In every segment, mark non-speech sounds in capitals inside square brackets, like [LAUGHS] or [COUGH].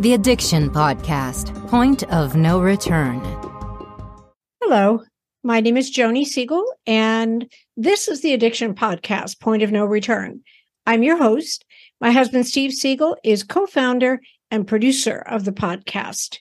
The Addiction Podcast Point of No Return. Hello, my name is Joni Siegel, and this is the Addiction Podcast Point of No Return. I'm your host. My husband, Steve Siegel, is co founder and producer of the podcast.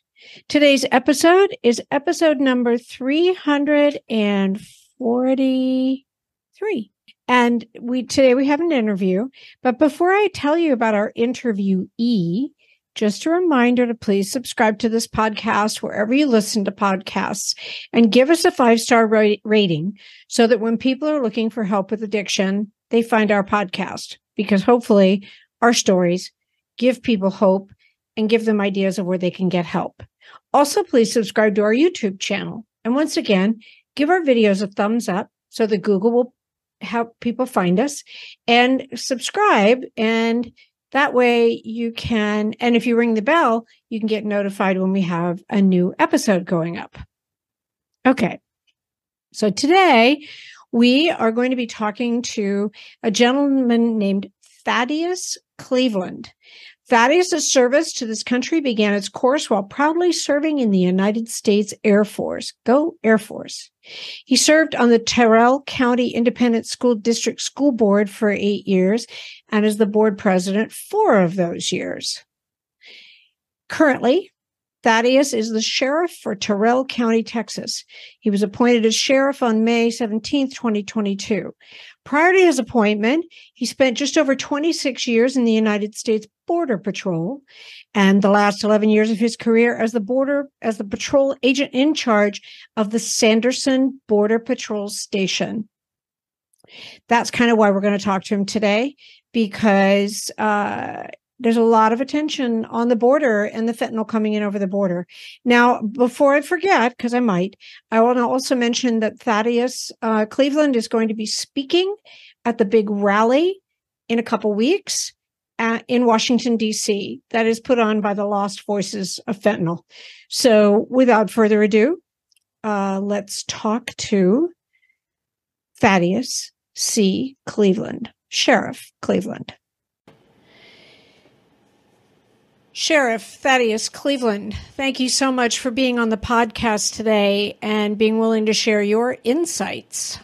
Today's episode is episode number 343. And we today we have an interview. But before I tell you about our interviewee, just a reminder to please subscribe to this podcast wherever you listen to podcasts and give us a five star rating so that when people are looking for help with addiction, they find our podcast because hopefully our stories give people hope and give them ideas of where they can get help. Also, please subscribe to our YouTube channel. And once again, give our videos a thumbs up so that Google will help people find us and subscribe. And that way you can, and if you ring the bell, you can get notified when we have a new episode going up. Okay. So today we are going to be talking to a gentleman named Thaddeus Cleveland. Thaddeus' service to this country began its course while proudly serving in the United States Air Force. Go Air Force. He served on the Terrell County Independent School District School Board for eight years and as the board president four of those years. Currently, Thaddeus is the sheriff for Terrell County, Texas. He was appointed as sheriff on May 17, 2022. Prior to his appointment, he spent just over 26 years in the United States Border Patrol and the last 11 years of his career as the border as the patrol agent in charge of the Sanderson Border Patrol Station. That's kind of why we're going to talk to him today because uh, there's a lot of attention on the border and the fentanyl coming in over the border. Now, before I forget, because I might, I want to also mention that Thaddeus uh, Cleveland is going to be speaking at the big rally in a couple weeks at, in Washington, D.C., that is put on by the Lost Voices of Fentanyl. So, without further ado, uh, let's talk to Thaddeus C. Cleveland, Sheriff Cleveland. Sheriff Thaddeus Cleveland, thank you so much for being on the podcast today and being willing to share your insights.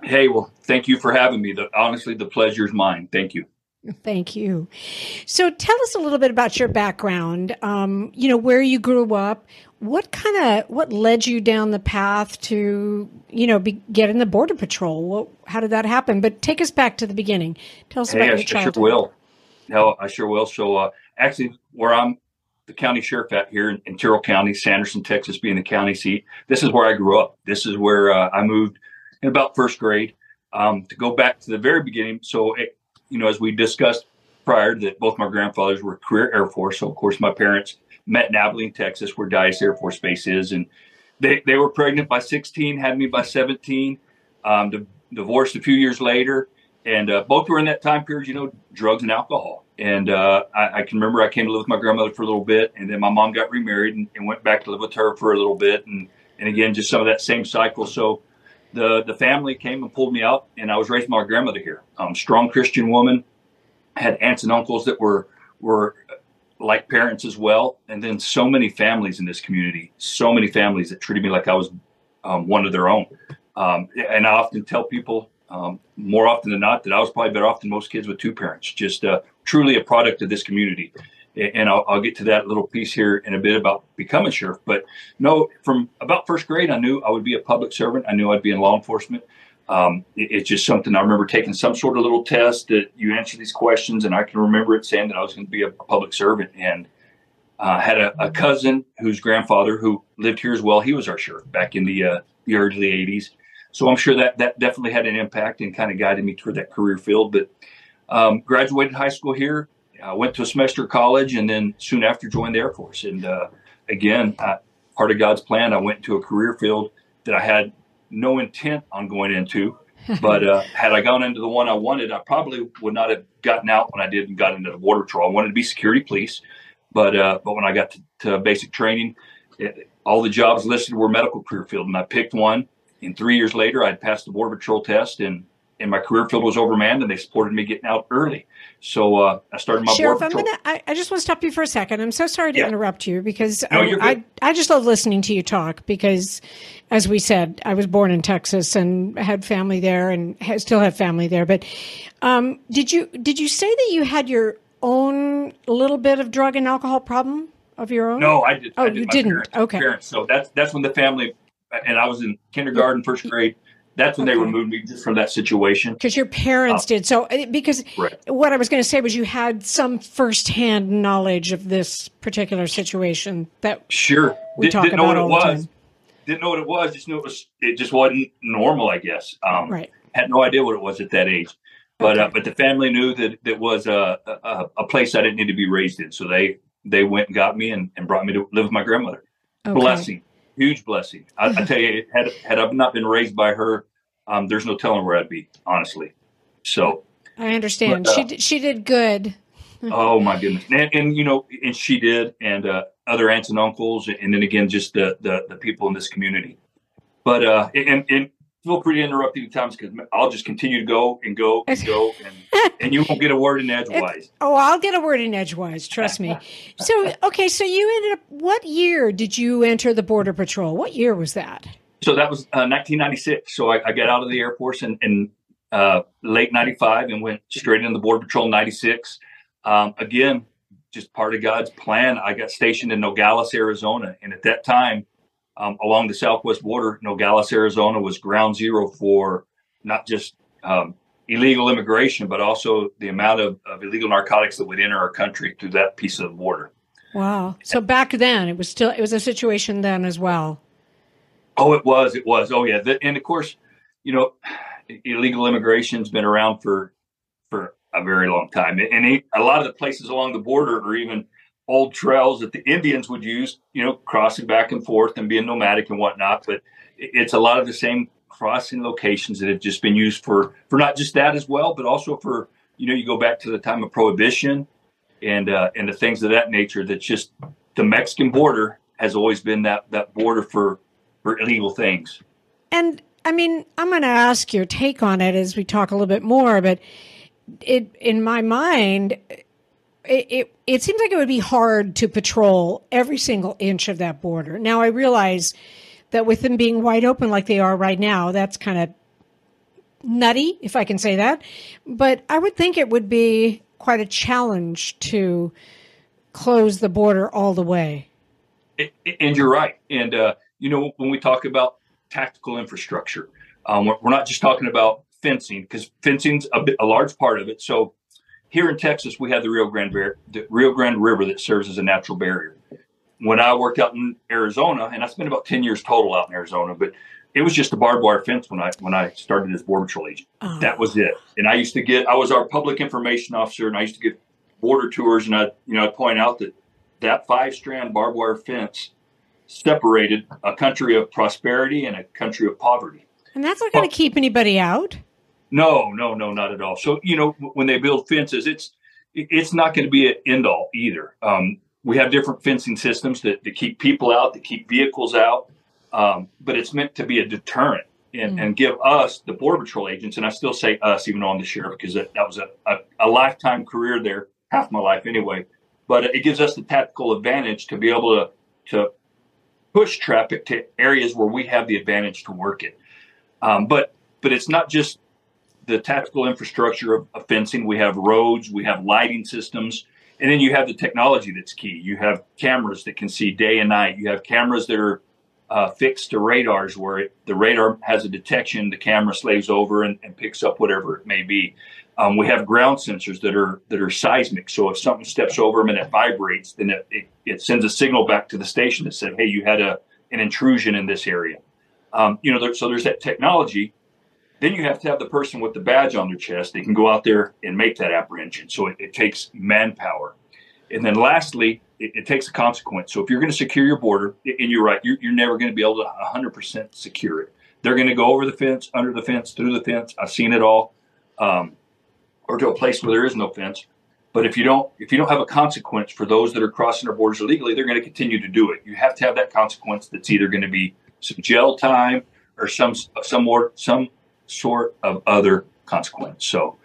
Hey, well, thank you for having me. The, honestly, the pleasure is mine. Thank you. Thank you. So, tell us a little bit about your background. Um, you know, where you grew up. What kind of what led you down the path to you know be, get in the border patrol? What, how did that happen? But take us back to the beginning. Tell us hey, about I your childhood. I sure will. No, I sure will. So, uh, actually, where I'm the county sheriff at here in, in Terrell County, Sanderson, Texas, being the county seat. This is where I grew up. This is where uh, I moved in about first grade. Um, to go back to the very beginning, so it, you know, as we discussed prior, that both my grandfathers were career Air Force. So, of course, my parents met in Abilene, Texas, where Dyess Air Force Base is, and they they were pregnant by 16, had me by 17. Um, di- divorced a few years later, and uh, both were in that time period, you know, drugs and alcohol. And uh, I, I, can remember I came to live with my grandmother for a little bit, and then my mom got remarried and, and, went back to live with her for a little bit, and and again just some of that same cycle. So the the family came and pulled me out, and I was raised by my grandmother here. Um, strong Christian woman, had aunts and uncles that were were like parents as well, and then so many families in this community, so many families that treated me like I was um, one of their own. Um, and I often tell people um, more often than not that I was probably better off than most kids with two parents. Just uh, truly a product of this community. And I'll, I'll, get to that little piece here in a bit about becoming sheriff. But no, from about first grade, I knew I would be a public servant. I knew I'd be in law enforcement. Um, it, it's just something I remember taking some sort of little test that you answer these questions, and I can remember it saying that I was going to be a public servant. And uh, had a, a, cousin whose grandfather who lived here as well. He was our sheriff back in the uh, the early '80s. So I'm sure that that definitely had an impact and kind of guided me toward that career field. But um, graduated high school here, I went to a semester of college, and then soon after joined the Air Force. And uh, again, I, part of God's plan, I went to a career field that I had no intent on going into. [LAUGHS] but uh, had I gone into the one I wanted, I probably would not have gotten out when I did and got into the Border Patrol. I wanted to be security police, but uh, but when I got to, to basic training, it, all the jobs listed were medical career field, and I picked one and three years later, I'd passed the Border Patrol test and and my career field was overmanned, and they supported me getting out early. So uh, I started my Sheriff. I'm gonna. I, I, just want to stop you for a second. I'm so sorry to yeah. interrupt you because no, I, I, I just love listening to you talk because, as we said, I was born in Texas and had family there and still have family there. But um, did you did you say that you had your own little bit of drug and alcohol problem of your own? No, I did. Oh, I did you didn't. Parents, okay. Parents. So that's that's when the family, and I was in kindergarten, first grade. That's when okay. they removed me just from that situation. Because your parents uh, did. So, because right. what I was going to say was you had some firsthand knowledge of this particular situation that sure we did, talk didn't about know what it was. time. Didn't know what it was. Just knew it was. It just wasn't normal. I guess. Um, right. Had no idea what it was at that age. But okay. uh, but the family knew that that was a, a, a place I didn't need to be raised in. So they they went and got me and, and brought me to live with my grandmother. Okay. Blessing, huge blessing. I, I tell you, [LAUGHS] had had I not been raised by her, um, there's no telling where I'd be, honestly. So I understand. But, uh, she did, she did good. [LAUGHS] oh my goodness, and, and you know, and she did, and uh, other aunts and uncles, and then again, just the the, the people in this community. But uh, and and feel free to interrupt any times because I'll just continue to go and go and go, [LAUGHS] and, and you won't get a word in edgewise. Oh, I'll get a word in edgewise. Trust me. [LAUGHS] So okay, so you ended up. What year did you enter the Border Patrol? What year was that? So that was uh, 1996. So I, I, got out of the Air Force in, in uh, late 95 and went straight into the Border Patrol in 96. Um, again, just part of God's plan. I got stationed in Nogales, Arizona. And at that time, um, along the southwest border, Nogales, Arizona was ground zero for not just um, illegal immigration, but also the amount of, of illegal narcotics that would enter our country through that piece of the border. Wow. So back then, it was still, it was a situation then as well. Oh, it was. It was. Oh, yeah. And of course, you know, illegal immigration's been around for for a very long time, and a lot of the places along the border are even old trails that the Indians would use. You know, crossing back and forth and being nomadic and whatnot. But it's a lot of the same crossing locations that have just been used for for not just that as well, but also for you know, you go back to the time of prohibition and uh, and the things of that nature. That's just the Mexican border has always been that that border for for illegal things. And I mean, I'm going to ask your take on it as we talk a little bit more, but it in my mind it, it, seems like it would be hard to patrol every single inch of that border. Now I realize that with them being wide open like they are right now, that's kind of nutty, if I can say that. But I would think it would be quite a challenge to close the border all the way. And you're right. And uh, you know, when we talk about tactical infrastructure, um, we're, we're, not just talking about fencing because fencing's a, bit, a large part of it. So here in Texas, we have the Rio Grande the Rio Grande River that serves as a natural barrier. When I worked out in Arizona, and I spent about ten years total out in Arizona, but it was just a barbed wire fence when I when I started as border patrol agent. Oh. That was it. And I used to get I was our public information officer, and I used to get border tours, and I you know I'd point out that that five strand barbed wire fence separated a country of prosperity and a country of poverty. And that's not going to keep anybody out. No, no, no, not at all. So you know, when they build fences, it's it's not going to be an end all either. Um, we have different fencing systems that, that keep people out, that keep vehicles out, um, but it's meant to be a deterrent and, mm. and give us, the Border Patrol agents, and I still say us, even though I'm the sheriff, because that, that was a, a, a lifetime career there, half my life anyway. But it gives us the tactical advantage to be able to to push traffic to areas where we have the advantage to work it. Um, but but it's not just the tactical infrastructure of, of, fencing. We have roads, we have lighting systems, and then you have the technology that's key. You have cameras that can see day and night. You have cameras that are uh, fixed to radars where it, the radar has a detection, the camera slaves over and, and picks up whatever it may be. Um, we have ground sensors that are that are seismic. So if something steps over them and it vibrates, then it, it, it sends a signal back to the station that said, "Hey, you had a an intrusion in this area." Um, you know, there, so there's that technology. Then you have to have the person with the badge on their chest. They can go out there and make that apprehension. So it, it takes manpower. And then lastly, it, it, takes a consequence. So if you're going to secure your border, and you're right, you're, you're never going to be able to 100% secure it. They're going to go over the fence, under the fence, through the fence. I've seen it all. Um, or to a place where there is no fence. But if you don't, if you don't have a consequence for those that are crossing our borders illegally, they're going to continue to do it. You have to have that consequence that's either going to be some jail time or some some more some sort of other consequence. So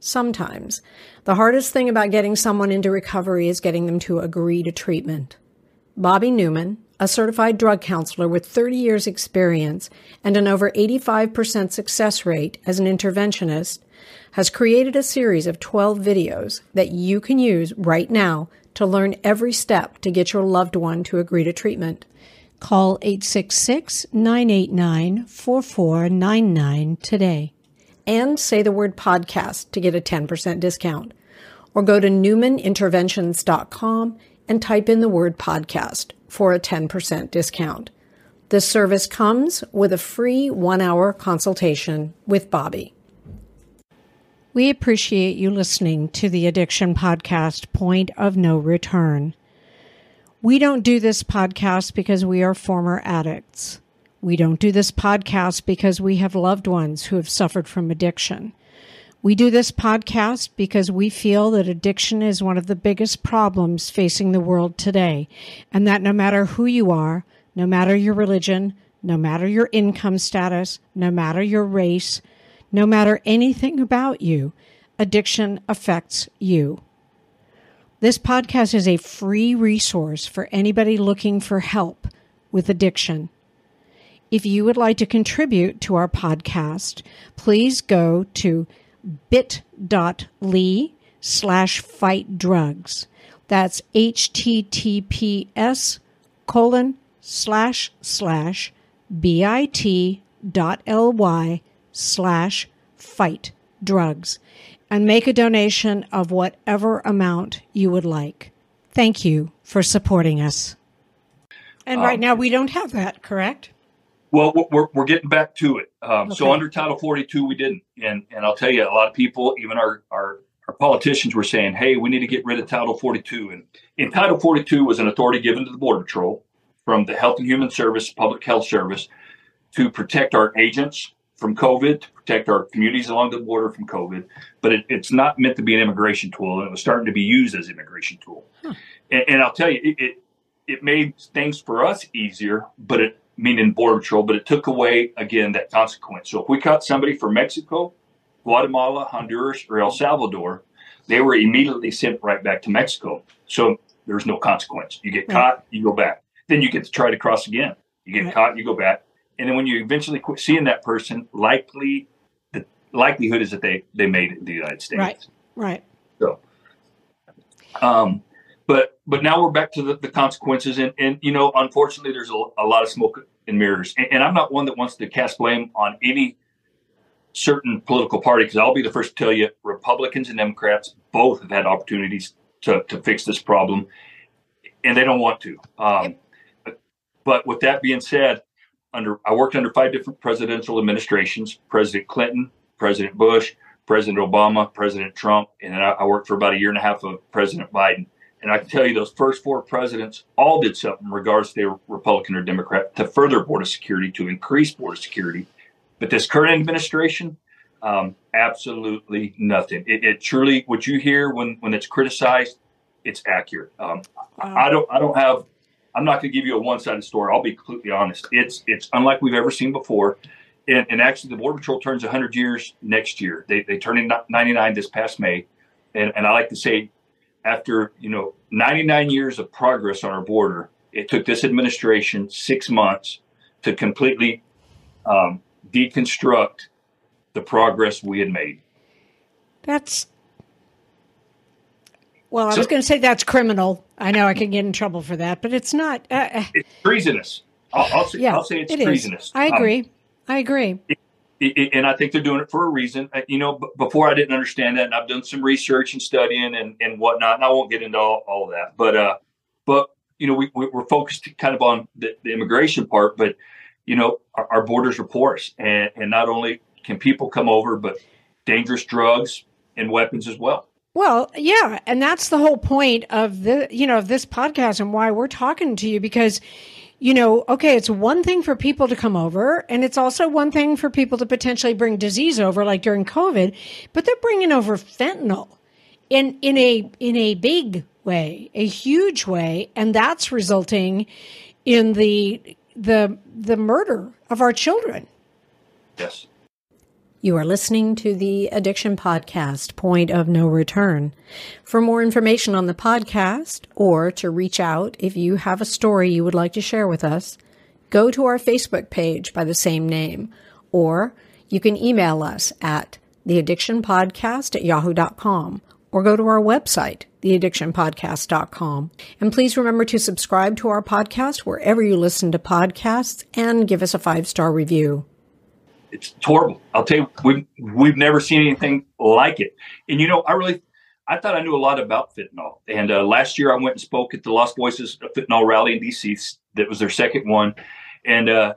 sometimes the hardest thing about getting someone into recovery is getting them to agree to treatment. Bobby Newman, a certified drug counselor with 30 years experience and an over 85% success rate as an interventionist, has created a series of 12 videos that you can use right now to learn every step to get your loved one to agree to treatment. Call 866 989 4499 today and say the word podcast to get a 10% discount. Or go to newmaninterventions.com and type in the word podcast for a 10% discount. This service comes with a free one hour consultation with Bobby. We appreciate you listening to the Addiction Podcast Point of No Return. We don't do this podcast because we are former addicts. We don't do this podcast because we have loved ones who have suffered from addiction. We do this podcast because we feel that addiction is one of the biggest problems facing the world today, and that no matter who you are, no matter your religion, no matter your income status, no matter your race, no matter anything about you, addiction affects you. This podcast is a free resource for anybody looking for help with addiction. If you would like to contribute to our podcast, please go to bit.ly slash fight drugs. That's https colon slash slash bit dot slash fight drugs and make a donation of whatever amount you would like. Thank you for supporting us. And right um, now we don't have that, correct? Well, we're, we're getting back to it. Um, okay. So under Title 42, we didn't. And, and I'll tell you, a lot of people, even our, our, our politicians were saying, hey, we need to get rid of Title 42. And in Title 42 was an authority given to the Border Patrol from the Health and Human Service, Public Health Service, to protect our agents, from COVID to protect our communities along the border from COVID, but it, it's not meant to be an immigration tool, and it was starting to be used as an immigration tool. Huh. And, and, I'll tell you, it, it, it made things for us easier, but it meaning border patrol, but it took away again that consequence. So if we caught somebody from Mexico, Guatemala, Honduras, or El Salvador, they were immediately sent right back to Mexico. So there's no consequence. You get hmm. caught, you go back. Then you get to try to cross again. You get right. caught, you go back and then when you eventually quit seeing that person, likely the likelihood is that they they made it in the United States. Right. Right. So, um, but but now we're back to the, the consequences, and and you know, unfortunately, there's a, a lot of smoke and mirrors, and, and I'm not one that wants to cast blame on any certain political party because I'll be the first to tell you, Republicans and Democrats both have had opportunities to to fix this problem, and they don't want to. Um, but, but with that being said, under I worked under five different presidential administrations: President Clinton, President Bush, President Obama, President Trump, and then I, I worked for about a year and a half of President Biden. And I can tell you, those first four presidents all did something, regardless if they were Republican or Democrat, to further border security, to increase border security. But this current administration, um, absolutely nothing. It, it, truly, what you hear when when it's criticized, it's accurate. Um, wow. I don't I don't have I'm not going to give you a one-sided story. I'll be completely honest. It's it's unlike we've ever seen before. And, and actually, the Border Patrol turns 100 years next year. They, they turn in 99 this past May. And, and I like to say, after you know 99 years of progress on our border, it took this administration six months to completely um, deconstruct the progress we had made. That's well, I so, was going to say that's criminal. I know I can get in trouble for that, but it's not. Uh, uh it's treasonous. I'll, I'll, say, yeah, I'll say it's it treasonous. Is. I agree. Um, I agree. It, it, and I think they're doing it for a reason. Uh, you know, before I didn't understand that, and I've done some research and studying and, and whatnot, and I won't get into all, all of that. But, uh, but you know, we, we're focused kind of on the, the immigration part, but you know, our, our, borders are porous, and, and not only can people come over, but dangerous drugs and weapons as well. Well, yeah, and that's the whole point of the you know of this podcast and why we're talking to you because you know, okay, it's one thing for people to come over and it's also one thing for people to potentially bring disease over like during COVID, but they're bringing over fentanyl in in a in a big way, a huge way, and that's resulting in the the the murder of our children. Yes. You are listening to the Addiction Podcast, Point of No Return. For more information on the podcast or to reach out if you have a story you would like to share with us, go to our Facebook page by the same name, or you can email us at theaddictionpodcast at yahoo.com or go to our website, theaddictionpodcast.com. And please remember to subscribe to our podcast wherever you listen to podcasts and give us a five star review. It's horrible. I'll tell you, we've, we've never seen anything like it. And you know, I really, I thought I knew a lot about fentanyl. And uh, last year I went and spoke at the Lost Voices Fentanyl Rally in DC. That was their second one. And, uh,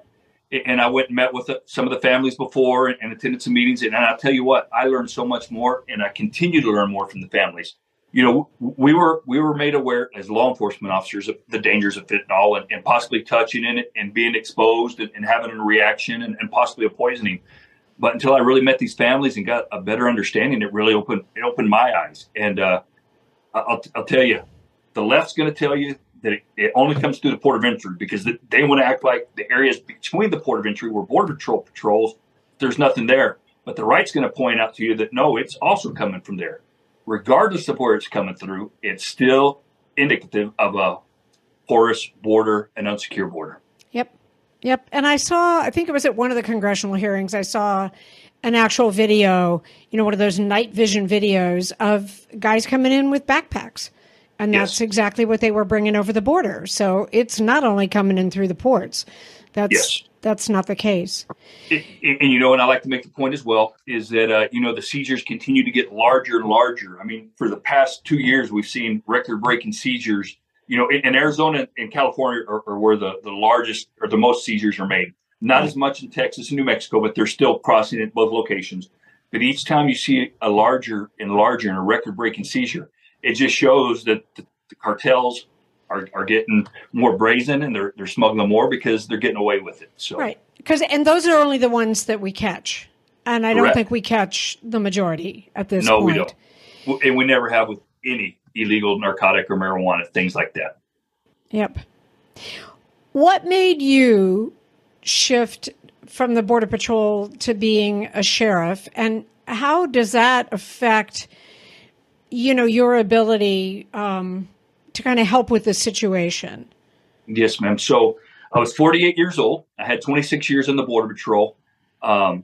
and I went and met with some of the families before and, and attended some meetings. And I'll tell you what, I learned so much more, and I continue to learn more from the families. You know, we were we were made aware as law enforcement officers of the dangers of fentanyl and, and possibly touching in it and being exposed and, and having a reaction and, and, possibly a poisoning. But until I really met these families and got a better understanding, it really opened it opened my eyes. And uh, I'll, I'll tell you, the left's going to tell you that it, it, only comes through the port of entry because they want to act like the areas between the port of entry where border patrol patrols, there's nothing there. But the right's going to point out to you that no, it's also coming from there. Regardless of where it's coming through, it's still indicative of a porous border and unsecure border. Yep. Yep. And I saw, I think it was at one of the congressional hearings, I saw an actual video, you know, one of those night vision videos of guys coming in with backpacks and yes. that's exactly what they were bringing over the border. So it's not only coming in through the ports. That's yes. That's not the case. and, you know, and I like to make the point as well is that uh, you know the seizures continue to get larger and larger. I mean, for the past two years, we've seen record-breaking seizures. You know, in, in Arizona and California are, are, where the the largest or the most seizures are made. Not as much in Texas and New Mexico, but they're still crossing at both locations. But each time you see a larger and larger and a record-breaking seizure, it just shows that the, the cartels are, are getting more brazen and they're they're smuggling more because they're getting away with it. So right, because and those are only the ones that we catch, and I don't think we catch the majority at this point. no, point. we don't, and we never have with any illegal narcotic or marijuana things like that. Yep. What made you shift from the border patrol to being a sheriff, and how does that affect? you know, your ability um, to kind of help with the situation. Yes, ma'am. So I was 48 years old. I had 26 years in the Border Patrol, um,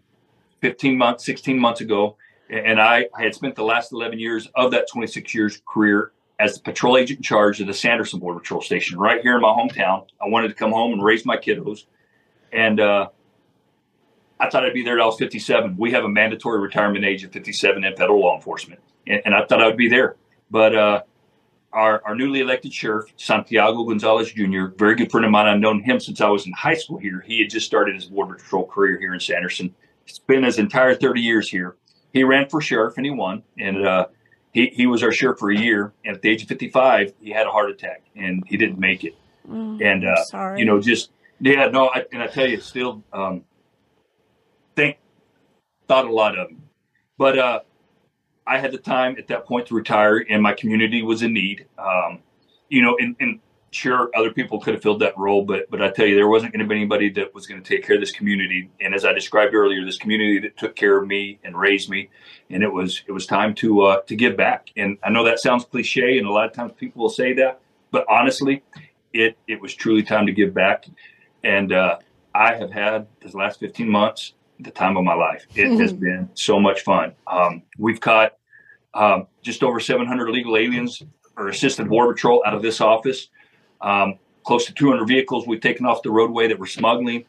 15 months, 16 months ago. And I, had spent the last 11 years of that 26 years career as the patrol agent in charge of the Sanderson Border Patrol Station right here in my hometown. I wanted to come home and raise my kiddos. And uh, I thought I'd be there till I was 57. We have a mandatory retirement age of 57 in federal law enforcement and, and I thought I would be there. But uh, our, our newly elected sheriff, Santiago Gonzalez Jr., very good friend of mine. I've known him since I was in high school here. He had just started his border patrol career here in Sanderson. Spent his entire 30 years here. He ran for sheriff and he won. And uh, he, he was our sheriff for a year. And at the age of 55, he had a heart attack and he didn't make it. Oh, and, uh, you know, just, yeah, no, I, and I tell you, still um, think, thought a lot of him. But uh, I had the time at that point to retire, and my community was in need. Um, you know, and, and, sure, other people could have filled that role, but but I tell you, there wasn't going to be anybody that was going to take care of this community. And as I described earlier, this community that took care of me and raised me, and it was it was time to uh, to give back. And I know that sounds cliche, and a lot of times people will say that, but honestly, it it was truly time to give back. And uh, I have had this last 15 months the time of my life. It mm-hmm. has been so much fun. Um, we've caught um, just over 700 illegal aliens or assisted border patrol out of this office. Um, close to 200 vehicles we've taken off the roadway that were smuggling.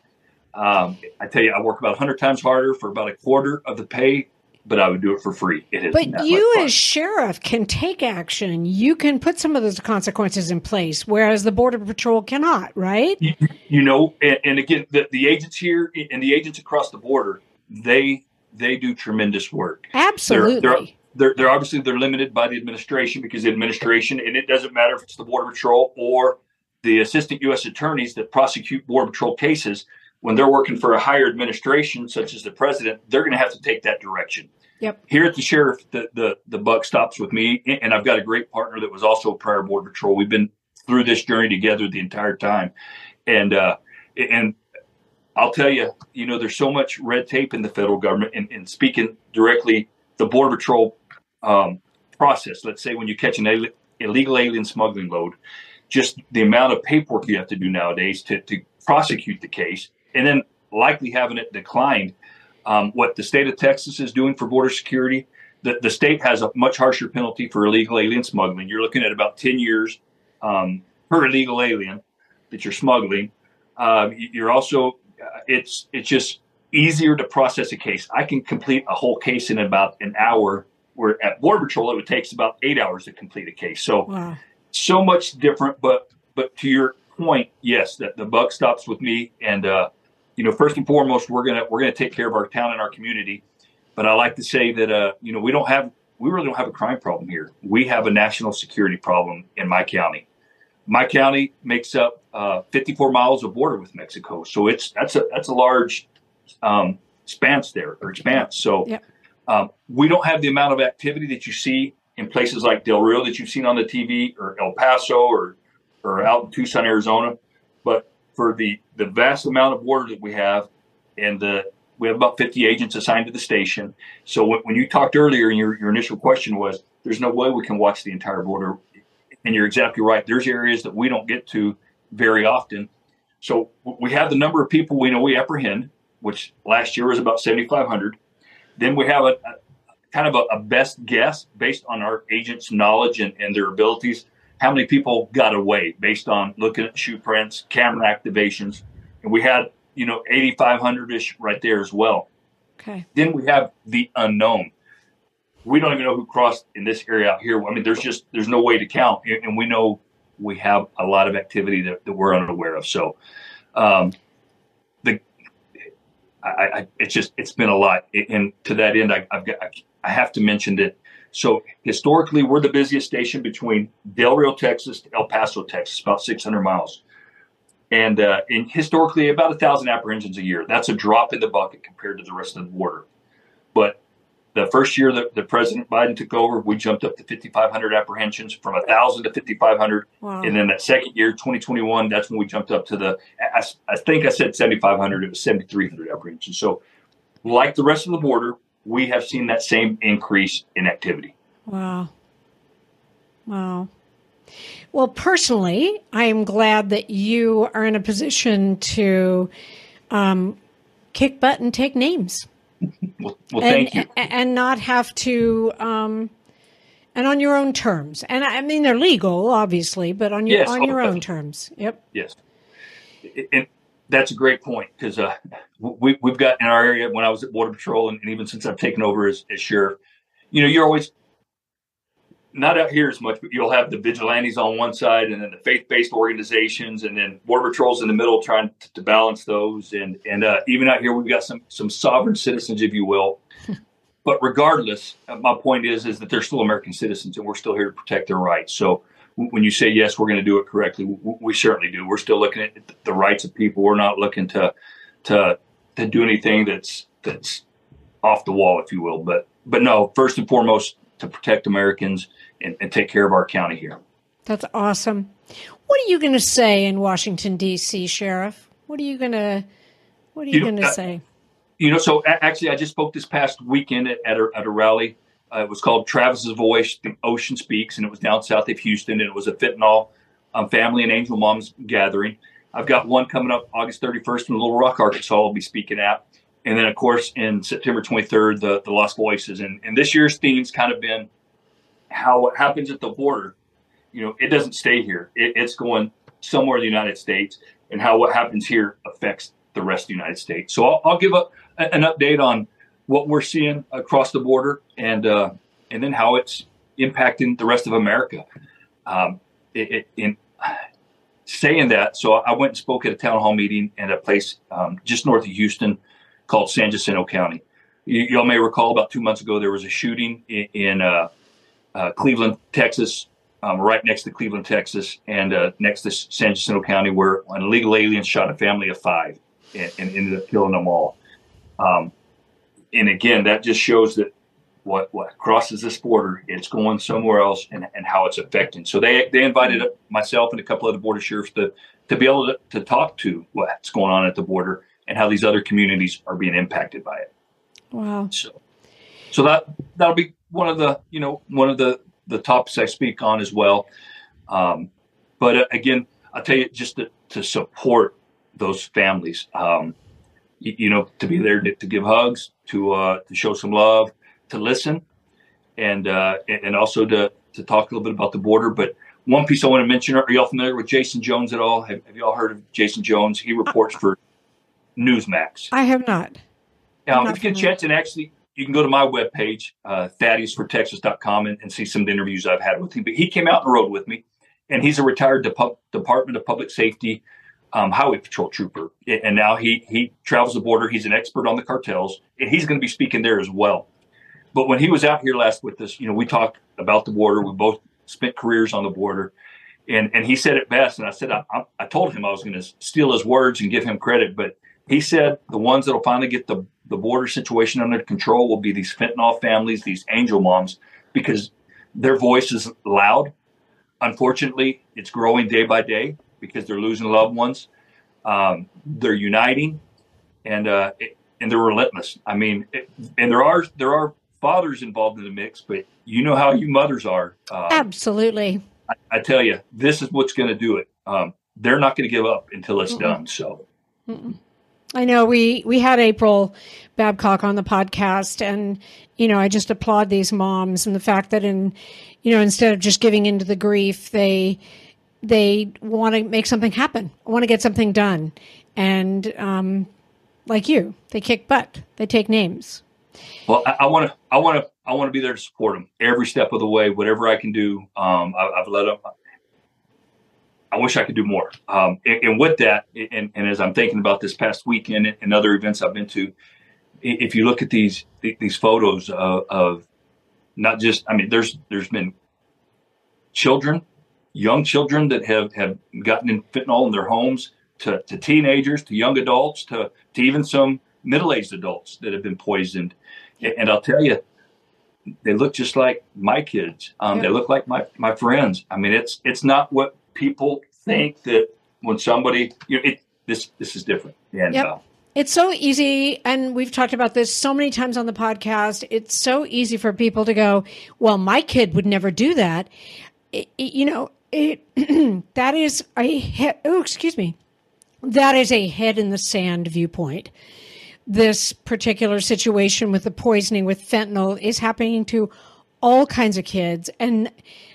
Um, I tell you, I work about 100 times harder for about a quarter of the pay, but I would do it for free. It is. But you, as sheriff, can take action. You can put some of those consequences in place, whereas the border patrol cannot. Right? You, you know, and, and again, the, the agents here and the agents across the border, they they do tremendous work. Absolutely. They're, they're, they're, they're obviously they're limited by the administration because the administration and it doesn't matter if it's the border patrol or the assistant U.S. attorneys that prosecute border patrol cases when they're working for a higher administration such as the president they're going to have to take that direction. Yep. Here at the sheriff the, the the buck stops with me and i've got a great partner that was also a prior border patrol. We've been through this journey together the entire time. And uh and I'll tell you, you know, there's so much red tape in the federal government, and, and speaking directly, the Border Patrol um, process. Let's say when you catch an al- illegal alien smuggling load, just the amount of paperwork you have to do nowadays to, to prosecute the case, and then likely having it declined. Um, what the state of Texas is doing for border security, the, the state has a much harsher penalty for illegal alien smuggling. You're looking at about 10 years um, per illegal alien that you're smuggling. Uh, you're also uh, it's it's just easier to process a case. I can complete a whole case in about an hour, where at Border Patrol it would take about eight hours to complete a case. So wow. so much different. But but to your point, yes, that the buck stops with me. And uh, you know, first and foremost, we're gonna we're gonna take care of our town and our community. But I like to say that uh, you know we don't have we really don't have a crime problem here. We have a national security problem in my county my county makes up uh, 54 miles of border with Mexico, so it's that's a that's a large um, expanse there or expanse. So yep. um, we don't have the amount of activity that you see in places like Del Rio that you've seen on the TV or El Paso or or out in Tucson, Arizona. But for the the vast amount of border that we have, and the we have about 50 agents assigned to the station. So when, when you talked earlier, and your, your initial question was, there's no way we can watch the entire border and you're exactly right. There's areas that we don't get to very often. So we have the number of people we know we apprehend, which last year was about 7,500. Then we have a, a kind of a, a, best guess based on our agents' knowledge and, and their abilities. How many people got away based on looking at shoe prints, camera activations, and we had you know 8,500 ish right there as well. Okay. Then we have the unknown we don't even know who crossed in this area out here. I mean, there's just there's no way to count, and we know we have a lot of activity that, that we're unaware of. So, um, the I, I, it's just it's been a lot, and to that end, I, have got I have to mention that. So historically, we're the busiest station between Del Rio, Texas, to El Paso, Texas, about 600 miles, and uh, in historically about a thousand apprehensions a year. That's a drop in the bucket compared to the rest of the border. But the first year that, the President Biden took over, we jumped up to 5,500 apprehensions from 1,000 to 5,500. Wow. And then that second year, 2021, that's when we jumped up to the, I, I think I said 7,500, it was 7,300 apprehensions. So, like the rest of the border, we have seen that same increase in activity. Wow. Wow. Well, personally, I am glad that you are in a position to um, kick butt and take names. [LAUGHS] Well, well and, thank you. And not have to, um, and on your own terms. And I mean, they're legal, obviously, but on your yes, on your own terms. Yep. Yes. And that's a great point because uh, we, we've got in our area when I was at Border Patrol and, and even since I've taken over as, as sheriff, you know, you're always not out here as much, but you'll have the vigilantes on one side and then the faith-based organizations and then border patrols in the middle trying to, to balance those. And, and uh, even out here, we've got some, some sovereign citizens, if you will. [LAUGHS] but regardless, uh, my point is, is that they're still American citizens and we're still here to protect their rights. So when you say, yes, we're going to do it correctly, we, certainly do. We're still looking at the rights of people. We're not looking to, to, to do anything that's, that's off the wall, if you will. But, but no, first and foremost, to protect Americans and, and take care of our county here. That's awesome. What are you going to say in Washington D.C., Sheriff? What are you going to What are you, you going to uh, say? You know, so actually, I just spoke this past weekend at, at, a, at a rally. Uh, it was called Travis's Voice, The Ocean Speaks, and it was down south of Houston, and it was a fentanyl um, family and angel moms gathering. I've got one coming up August 31st in Little Rock, Arkansas. I'll be speaking at. And then, of course, in September 23rd, the, the Lost Voices. And, and this year's theme's kind of been how what happens at the border, you know, it doesn't stay here. It, it's going somewhere in the United States, and how what happens here affects the rest of the United States. So I'll, I'll give a, an update on what we're seeing across the border, and uh, and then how it's impacting the rest of America. Um, it, it, in saying that, so I went and spoke at a town hall meeting at a place um, just north of Houston called San Jacinto County. You, all may recall about two months ago there was a shooting in, in uh, uh, Cleveland, Texas, um, right next to Cleveland, Texas, and uh, next to San Jacinto County, where an illegal alien shot a family of five and, and ended up killing them all. Um, and again, that just shows that what what crosses this border, it's going somewhere else, and, and how it's affecting. So they they invited myself and a couple of the border sheriffs to to be able to, to talk to what's going on at the border and how these other communities are being impacted by it. Wow. So, so that that'll be one of the you know one of the the topics I speak on as well. Um, but uh, again, I'll tell you just to, to support those families. Um, you, know, to be there to, to give hugs, to uh, to show some love, to listen, and uh, and also to to talk a little bit about the border. But one piece I want to mention: Are y'all familiar with Jason Jones at all? Have, have y'all heard of Jason Jones? He reports for Newsmax. I have not. Um, if you get a chance, and actually, you can go to my webpage, uh, thaddeusfortexas.com, and, and see some of the interviews I've had with him. But he came out on the road with me, and he's a retired Dep- Department of Public Safety um, highway patrol trooper. And now he he travels the border. He's an expert on the cartels, and he's going to be speaking there as well. But when he was out here last with us, you know, we talked about the border. We both spent careers on the border, and and he said it best. And I said I, I told him I was going to steal his words and give him credit, but he said the ones that will finally get the the border situation under control will be these fentanyl families, these angel moms, because their voice is loud. Unfortunately, it's growing day by day because they're losing loved ones. Um, they're uniting, and uh, it, and they're relentless. I mean, it, and there are there are fathers involved in the mix, but you know how you mothers are. Um, Absolutely. I, I, tell you, this is what's going to do it. Um, they're not going to give up until it's Mm-mm. done. So. Mm-mm. I know we we had April Babcock on the podcast, and you know I just applaud these moms and the fact that in you know instead of just giving into the grief, they they want to make something happen, want to get something done, and um, like you, they kick butt, they take names. Well, I want to, I want to, I want to be there to support them every step of the way, whatever I can do. Um, I, have let them, I wish I could do more. Um, and, and, with that, and, and, as I'm thinking about this past weekend and other events I've been to, if you look at these these photos of, of not just, I mean, there's there's been children, young children that have have gotten in fentanyl in their homes, to, to teenagers, to young adults, to to even some middle aged adults that have been poisoned. And I'll tell you, they look just like my kids. Um, They look like my my friends. I mean, it's it's not what people think that when somebody you know, it this this is different. And yep. uh, it's so easy, and we've talked about this so many times on the podcast. It's so easy for people to go, "Well, my kid would never do that." It, it, you know, it [CLEARS THROAT] that is a he- oh, excuse me, that is a head in the sand viewpoint. This particular situation with the poisoning with fentanyl is happening to all kinds of kids, and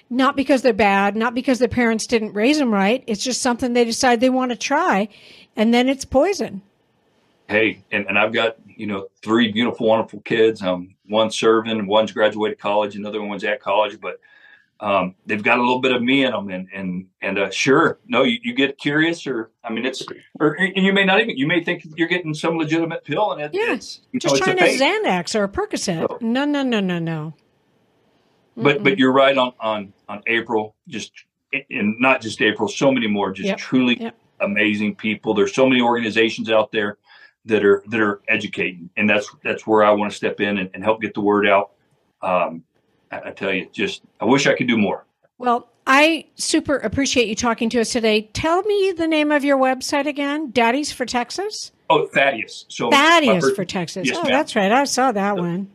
not because they're bad, not because their parents didn't raise them right. It's just something they decide they want to try, and then it's poison. Hey, and, and I've got you know three beautiful, wonderful kids. Um, one serving, one's graduated college, another one's at college, but um, they've got a little bit of me in them, and and and uh, sure, no, you, you get curious, or I mean, it's, or and you may not even, you may think you're getting some legitimate pill, and it, yeah. it's just know, trying a Xanax or a Percocet. So, no, no, no, no, no. But Mm-mm. but you're right on on on April. Just and not just April. So many more. Just yep. truly yep. amazing people. There's so many organizations out there that are that are educating, and that's that's where I want to step in and, and help get the word out. Um, I, tell you, just I wish I could do more. Well, I super appreciate you talking to us today. Tell me the name of your website again. Daddy's for Texas. Oh, Thaddeus. So Thaddeus for Texas. Yes, oh, ma'am. that's right. I saw that one.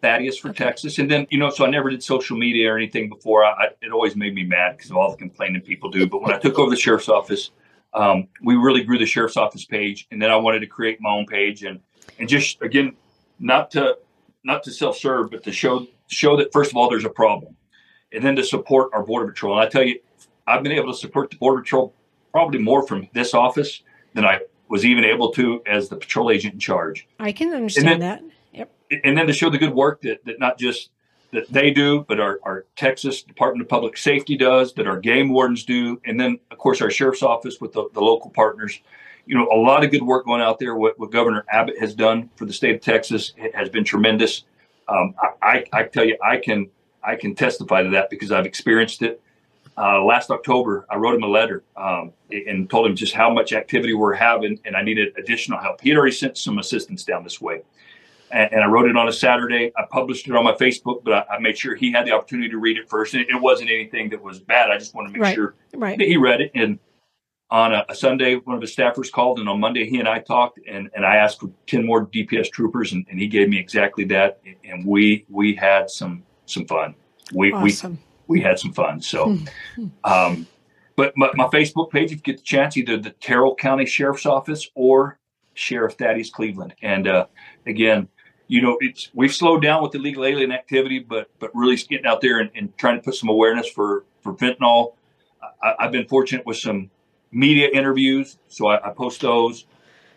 Thaddeus for okay. Texas. And then, you know, so I never did social media or anything before. I, I, it always made me mad because of all the complaining people do. But when I took over the sheriff's office, um, we really grew the sheriff's office page. And then I wanted to create my own page and, and just, again, not to, not to self-serve, but to show, show that first of all, there's a problem and then to support our border patrol. And I tell you, I've been able to support the border patrol probably more from this office than I was even able to as the patrol agent in charge. I can understand then, that and then to show the good work that, that not just that they do, but our, our Texas Department of Public Safety does, that our game wardens do, and then of course our sheriff's office with the, the local partners. You know, a lot of good work going out there. What, what Governor Abbott has done for the state of Texas has been tremendous. Um, I, I, I, tell you, I can I can testify to that because I've experienced it. Uh, last October, I wrote him a letter um, and told him just how much activity we're having, and I needed additional help. He had already sent some assistance down this way and, and, I wrote it on a Saturday. I published it on my Facebook, but I, I, made sure he had the opportunity to read it first. And it, wasn't anything that was bad. I just wanted to make right. sure right. that he read it. And on a, a, Sunday, one of his staffers called, and on Monday he and I talked, and, and I asked for ten more DPS troopers, and, and he gave me exactly that, and we we had some some fun. We awesome. we we had some fun. So, hmm. um, but my, my, Facebook page, if you get the chance, either the Terrell County Sheriff's Office or Sheriff Thaddeus Cleveland, and uh, again, you know, it's we've slowed down with illegal alien activity, but but really getting out there and, and trying to put some awareness for for fentanyl. I, I've been fortunate with some media interviews. So I, I post those.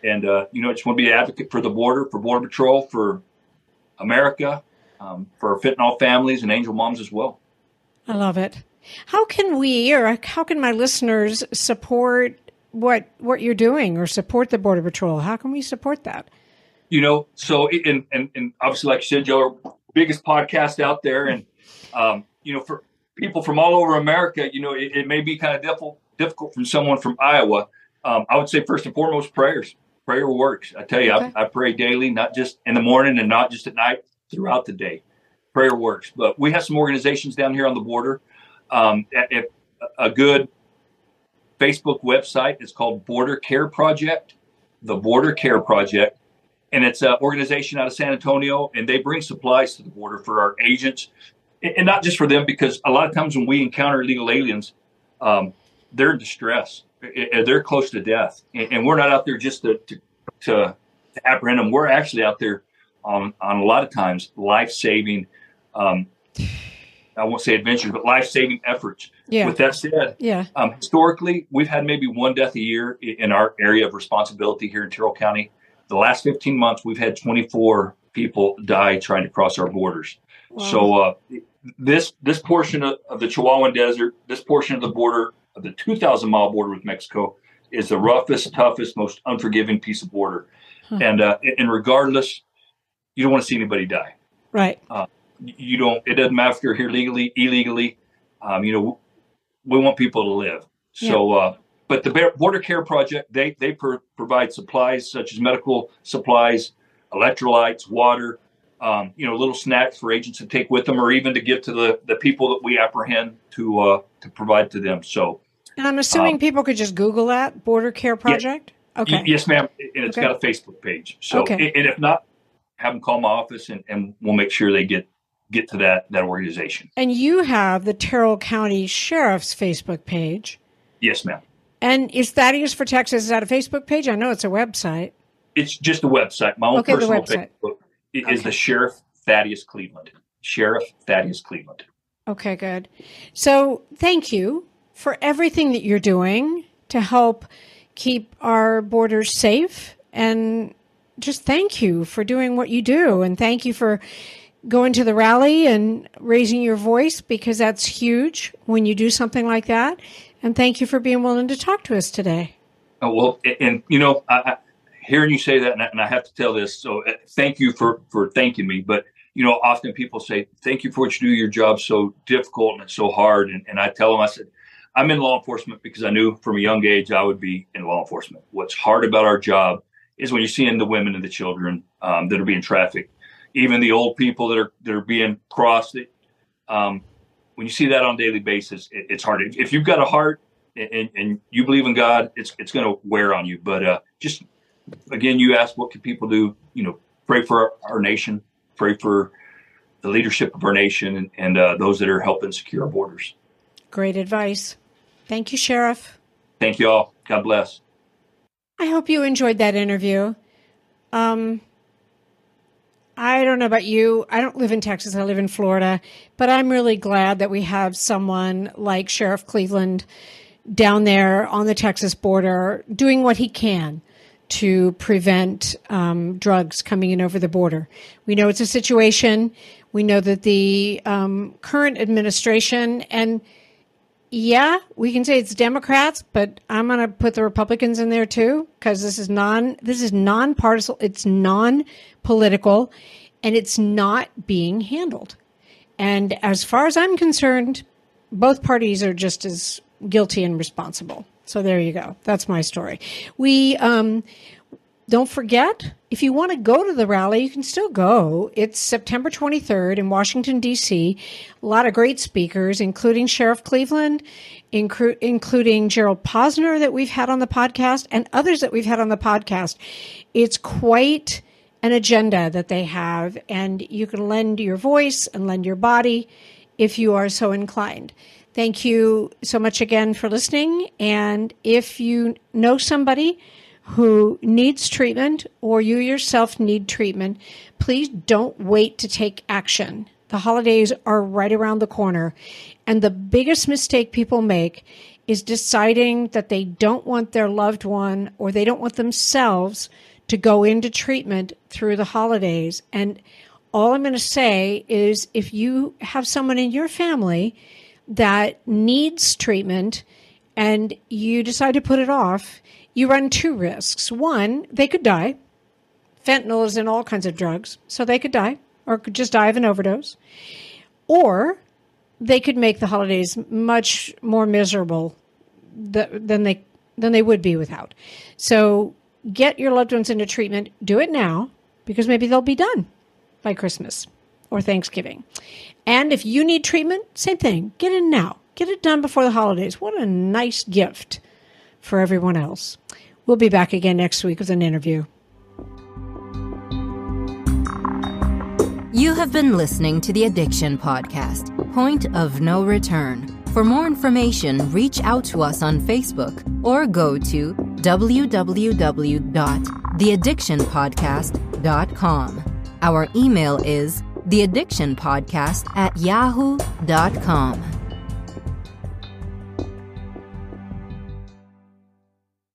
And, uh, you know, I just want to be an advocate for the border, for Border Patrol, for America, um, for fentanyl families and angel moms as well. I love it. How can we, or how can my listeners support what what you're doing, or support the Border Patrol? How can we support that? You know, so and and, and obviously, like you said, Joe, biggest podcast out there, and um, you know, for people from all over America, you know, it, it may be kind of difficult difficult from someone from Iowa, um, I would say first and foremost prayers. Prayer works. I tell you, okay. I, I, pray daily, not just in the morning and not just at night, throughout the day. Prayer works. But we have some organizations down here on the border. Um, at, a good Facebook website is called Border Care Project, the Border Care Project. And it's an organization out of San Antonio, and they bring supplies to the border for our agents, and not just for them, because a lot of times when we encounter illegal aliens, um, they're in distress. They're close to death, and we're not out there just to, to, to apprehend them. We're actually out there on on a lot of times life saving. Um, I won't say adventures, but life saving efforts. Yeah. With that said, yeah. Um, historically, we've had maybe one death a year in our area of responsibility here in Terrell County. The last 15 months, we've had 24 people die trying to cross our borders. Wow. So uh, this this portion of, of the Chihuahuan Desert, this portion of the border the 2,000 mile border with Mexico is the roughest, toughest, most unforgiving piece of border. Huh. And uh, and regardless, you don't want to see anybody die. Right. Uh, you don't. It doesn't matter if you're here legally, illegally. Um, you know, we want people to live. So, yeah. uh, but the Border Care Project they they provide supplies such as medical supplies, electrolytes, water. Um, you know, little snacks for agents to take with them, or even to give to the, the people that we apprehend to uh, to provide to them. So and I'm assuming um, people could just Google that Border Care Project. Yeah, okay. Yes, ma'am. And it's okay. got a Facebook page. So, okay. and if not, have them call my office, and, and we'll make sure they get get to that that organization. And you have the Terrell County Sheriff's Facebook page. Yes, ma'am. And is Thaddeus for Texas? Is that a Facebook page? I know it's a website. It's just a website. My own okay, personal Facebook is okay. the Sheriff Thaddeus Cleveland. Sheriff Thaddeus Cleveland. Okay, good. So thank you for everything that you're doing to help keep our borders safe. And just thank you for doing what you do. And thank you for going to the rally and raising your voice because that's huge when you do something like that. And thank you for being willing to talk to us today. Oh, well, and, you know, I, I, hearing you say that, and I, have to tell this, so uh, thank you for for thanking me. But you know, often people say, "Thank you for what you do. Your job's so difficult and it's so hard." And, and I tell them, I said, I'm in law enforcement because I knew from a young age I would be in law enforcement. What's hard about our job is when you're seeing the women and the children um, that are being trafficked, even the old people that are that are being crossed. Um, when you see that on a daily basis, it, it's hard. If you've got a heart and, and you believe in God, it's it's going to wear on you. But uh, just again, you ask what can people do? You know, pray for our, our nation, pray for the leadership of our nation, and, and uh, those that are helping secure our borders. Great advice. Thank you, Sheriff. Thank you all. God bless. I hope you enjoyed that interview. Um, I don't know about you. I don't live in Texas. I live in Florida. But I'm really glad that we have someone like Sheriff Cleveland down there on the Texas border doing what he can to prevent um, drugs coming in over the border. We know it's a situation. We know that the um, current administration and yeah, we can say it's Democrats, but I'm going to put the Republicans in there too because this is non this is non-partisan, it's non-political and it's not being handled. And as far as I'm concerned, both parties are just as guilty and responsible. So there you go. That's my story. We um, don't forget If you want to go to the rally, you can still go. It's September 23rd in Washington, D.C. A lot of great speakers, including Sheriff Cleveland, incru- including Gerald Posner that we've had on the podcast and others that we've had on the podcast. It's quite an agenda that they have, and you can lend your voice and lend your body if you are so inclined. Thank you so much again for listening. And if you know somebody who needs treatment or you yourself need treatment, please don't wait to take action. The holidays are right around the corner. And the biggest mistake people make is deciding that they don't want their loved one or they don't want themselves to go into treatment through the holidays. And all I'm going to say is if you have someone in your family that needs treatment and you decide to put it off, you run two risks. One, they could die. Fentanyl is in all kinds of drugs, so they could die or could just die of an overdose. Or they could make the holidays much more miserable than they than they would be without. So get your loved ones into treatment. Do it now because maybe they'll be done by Christmas or Thanksgiving. And if you need treatment, same thing. Get in now. Get it done before the holidays. What a nice gift for everyone else. We'll be back again next week with an interview. You have been listening to the Addiction Podcast, Point of No Return. For more information, reach out to us on Facebook or go to www.theaddictionpodcast.com. Our email is theaddictionpodcast at yahoo.com.